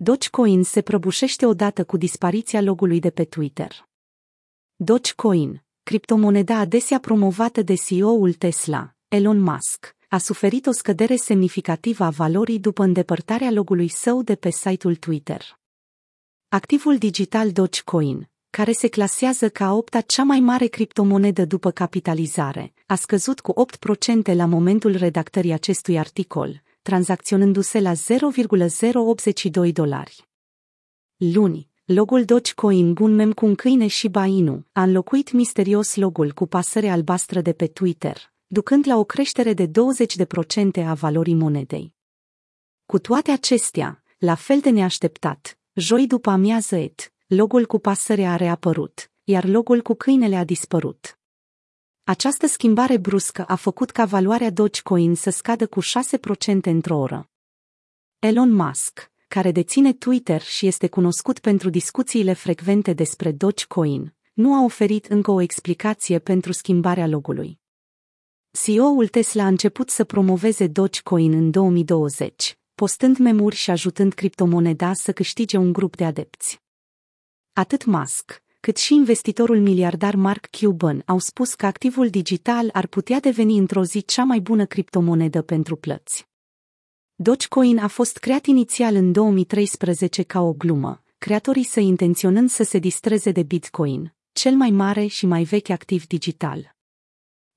Dogecoin se prăbușește odată cu dispariția logului de pe Twitter. Dogecoin, criptomoneda adesea promovată de CEO-ul Tesla, Elon Musk, a suferit o scădere semnificativă a valorii după îndepărtarea logului său de pe site-ul Twitter. Activul digital Dogecoin, care se clasează ca a opta cea mai mare criptomonedă după capitalizare, a scăzut cu 8% la momentul redactării acestui articol, tranzacționându-se la 0,082 dolari. Luni, logul Dogecoin bun mem cu un câine și Inu a înlocuit misterios logul cu pasăre albastră de pe Twitter, ducând la o creștere de 20% a valorii monedei. Cu toate acestea, la fel de neașteptat, joi după amiază et, logul cu pasăre a reapărut, iar logul cu câinele a dispărut. Această schimbare bruscă a făcut ca valoarea Dogecoin să scadă cu 6% într-o oră. Elon Musk, care deține Twitter și este cunoscut pentru discuțiile frecvente despre Dogecoin, nu a oferit încă o explicație pentru schimbarea logului. CEO-ul Tesla a început să promoveze Dogecoin în 2020, postând memuri și ajutând criptomoneda să câștige un grup de adepți. Atât Musk, cât și investitorul miliardar Mark Cuban au spus că activul digital ar putea deveni într-o zi cea mai bună criptomonedă pentru plăți. Dogecoin a fost creat inițial în 2013 ca o glumă, creatorii săi intenționând să se distreze de Bitcoin, cel mai mare și mai vechi activ digital.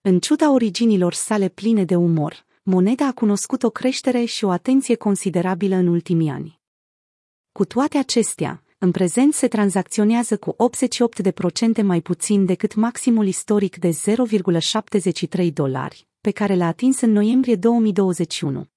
În ciuda originilor sale pline de umor, moneda a cunoscut o creștere și o atenție considerabilă în ultimii ani. Cu toate acestea, în prezent se tranzacționează cu 88% mai puțin decât maximul istoric de 0,73 dolari, pe care l-a atins în noiembrie 2021.